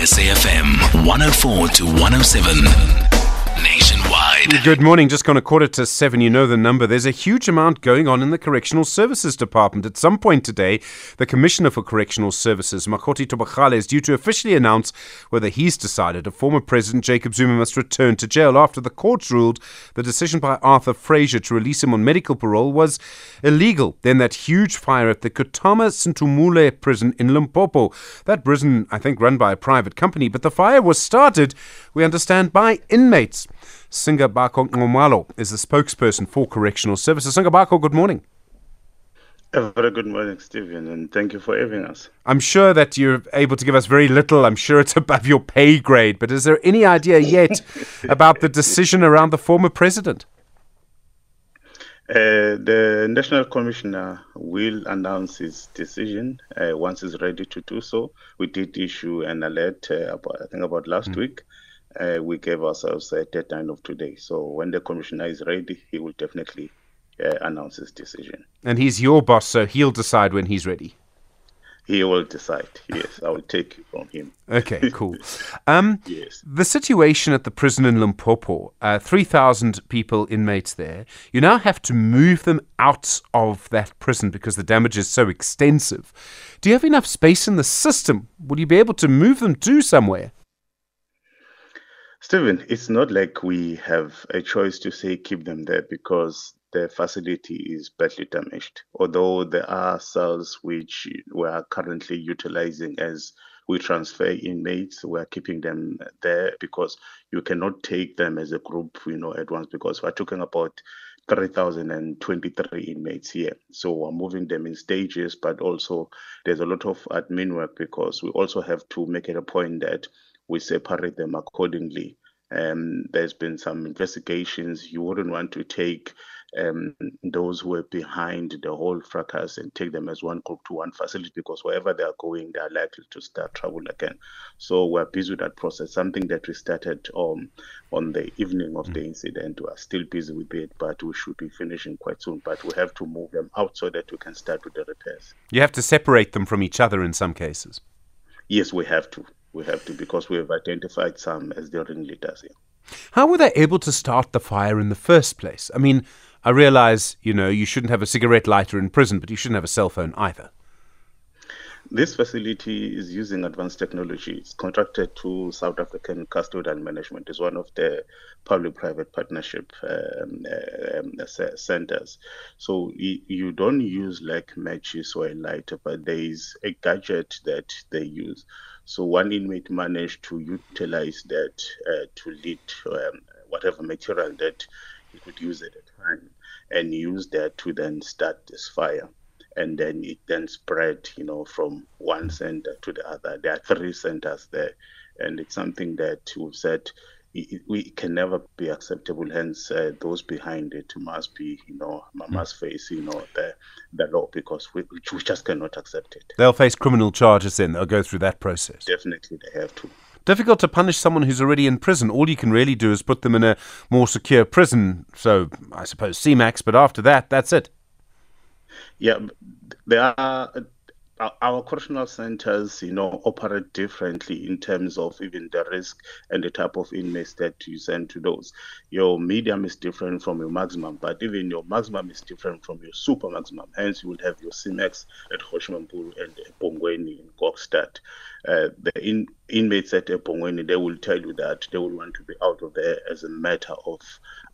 SAFM 104 to 107. Nationwide. Good morning. Just gone a quarter to seven. You know the number. There's a huge amount going on in the Correctional Services Department. At some point today, the Commissioner for Correctional Services, Makgothi Thobakgale, is due to officially announce whether he's decided a former President Jacob Zuma must return to jail after the courts ruled the decision by Arthur Fraser to release him on medical parole was illegal. Then that huge fire at the Kutama Sintumule prison in Limpopo. That prison, I think, run by a private company, but the fire was started, we understand, by inmates. Singabakho Nxumalo is the spokesperson for Correctional Services. Singabakho, good morning. A very good morning, Stephen, and thank you for having us. I'm sure that you're able to give us very little. I'm sure it's above your pay grade, but is there any idea yet about the decision around the former president? Uh, the National Commissioner will announce his decision uh, once he's ready to do so. We did issue an alert, uh, about, I think, about last mm. week. Uh, we gave ourselves a deadline of today. So when the commissioner is ready, he will definitely uh, announce his decision. And he's your boss, so he'll decide when he's ready. He will decide. Yes, I will take it from him. Okay, cool. Um, yes. The situation at the prison in Limpopo, uh, 3,000 people, inmates there. You now have to move them out of that prison because the damage is so extensive. Do you have enough space in the system? Will you be able to move them to somewhere? Stephen, it's not like we have a choice to say keep them there because the facility is badly damaged. Although there are cells which we are currently utilizing as we transfer inmates, we are keeping them there because you cannot take them as a group, you know, at once because we're talking about 3,023 inmates here. So we're moving them in stages, but also there's a lot of admin work because we also have to make it a point that we separate them accordingly. Um, there's been some investigations. You wouldn't want to take um, those who are behind the whole fracas and take them as one group to one facility because wherever they are going, they are likely to start trouble again. So we're busy with that process. Something that we started um, on the evening of the incident. We're still busy with it, but we should be finishing quite soon. But we have to move them out so that we can start with the repairs. You have to separate them from each other in some cases. Yes, we have to. We have to because we have identified some as the ringleaders. Yeah. How were they able to start the fire in the first place? I mean, I realize, you know, you shouldn't have a cigarette lighter in prison, but you shouldn't have a cell phone either. This facility is using advanced technology. It's contracted to South African Custodial Management. It's one of the public-private partnership um, uh, centers. So you, don't use like matches or a lighter, but there is a gadget that they use. So one inmate managed to utilize that uh, to lit um, whatever material that he could use at the time, and use that to then start this fire and then it then spread, you know, from one center to the other. There are three centers there, and it's something that we've said we can never be acceptable. Hence, uh, those behind it must be, you know, must face, you know, the the law because we, we just cannot accept it. They'll face criminal charges. Then they'll go through that process. Definitely, they have to. Difficult to punish someone who's already in prison. All you can really do is put them in a more secure prison. So I suppose CMAX, but after that, that's it. Yeah, there are our correctional centers, you know, operate differently in terms of even the risk and the type of inmates that you send to those. Your medium is different from your maximum, but even your maximum is different from your super maximum. Hence, you will have your CMAX at Kgosi Mampuru and Bongweni in Kokstad. Uh, the in, inmates at Ebongweni, they will tell you that they will want to be out of there as a matter of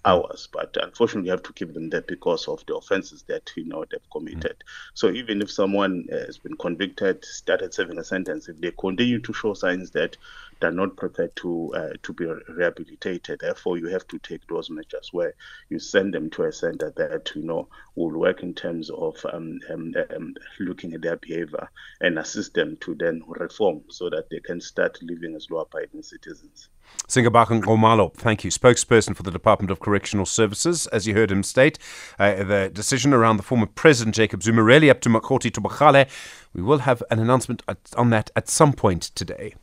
hours. But unfortunately, you have to keep them there because of the offenses that you know they've committed. Mm-hmm. So even if someone has been convicted, started serving a sentence, if they continue to show signs that they're not prepared to uh, to be rehabilitated, therefore you have to take those measures where you send them to a center that you know will work in terms of um, um, um, looking at their behavior and assist them to then reform so that they can start living as law-abiding citizens. Singabakho Nxumalo, thank you. Spokesperson for the Department of Correctional Services, as you heard him state, uh, the decision around the former President Jacob Zuma really up to Makgothi Thobakgale. We will have an announcement on that at some point today.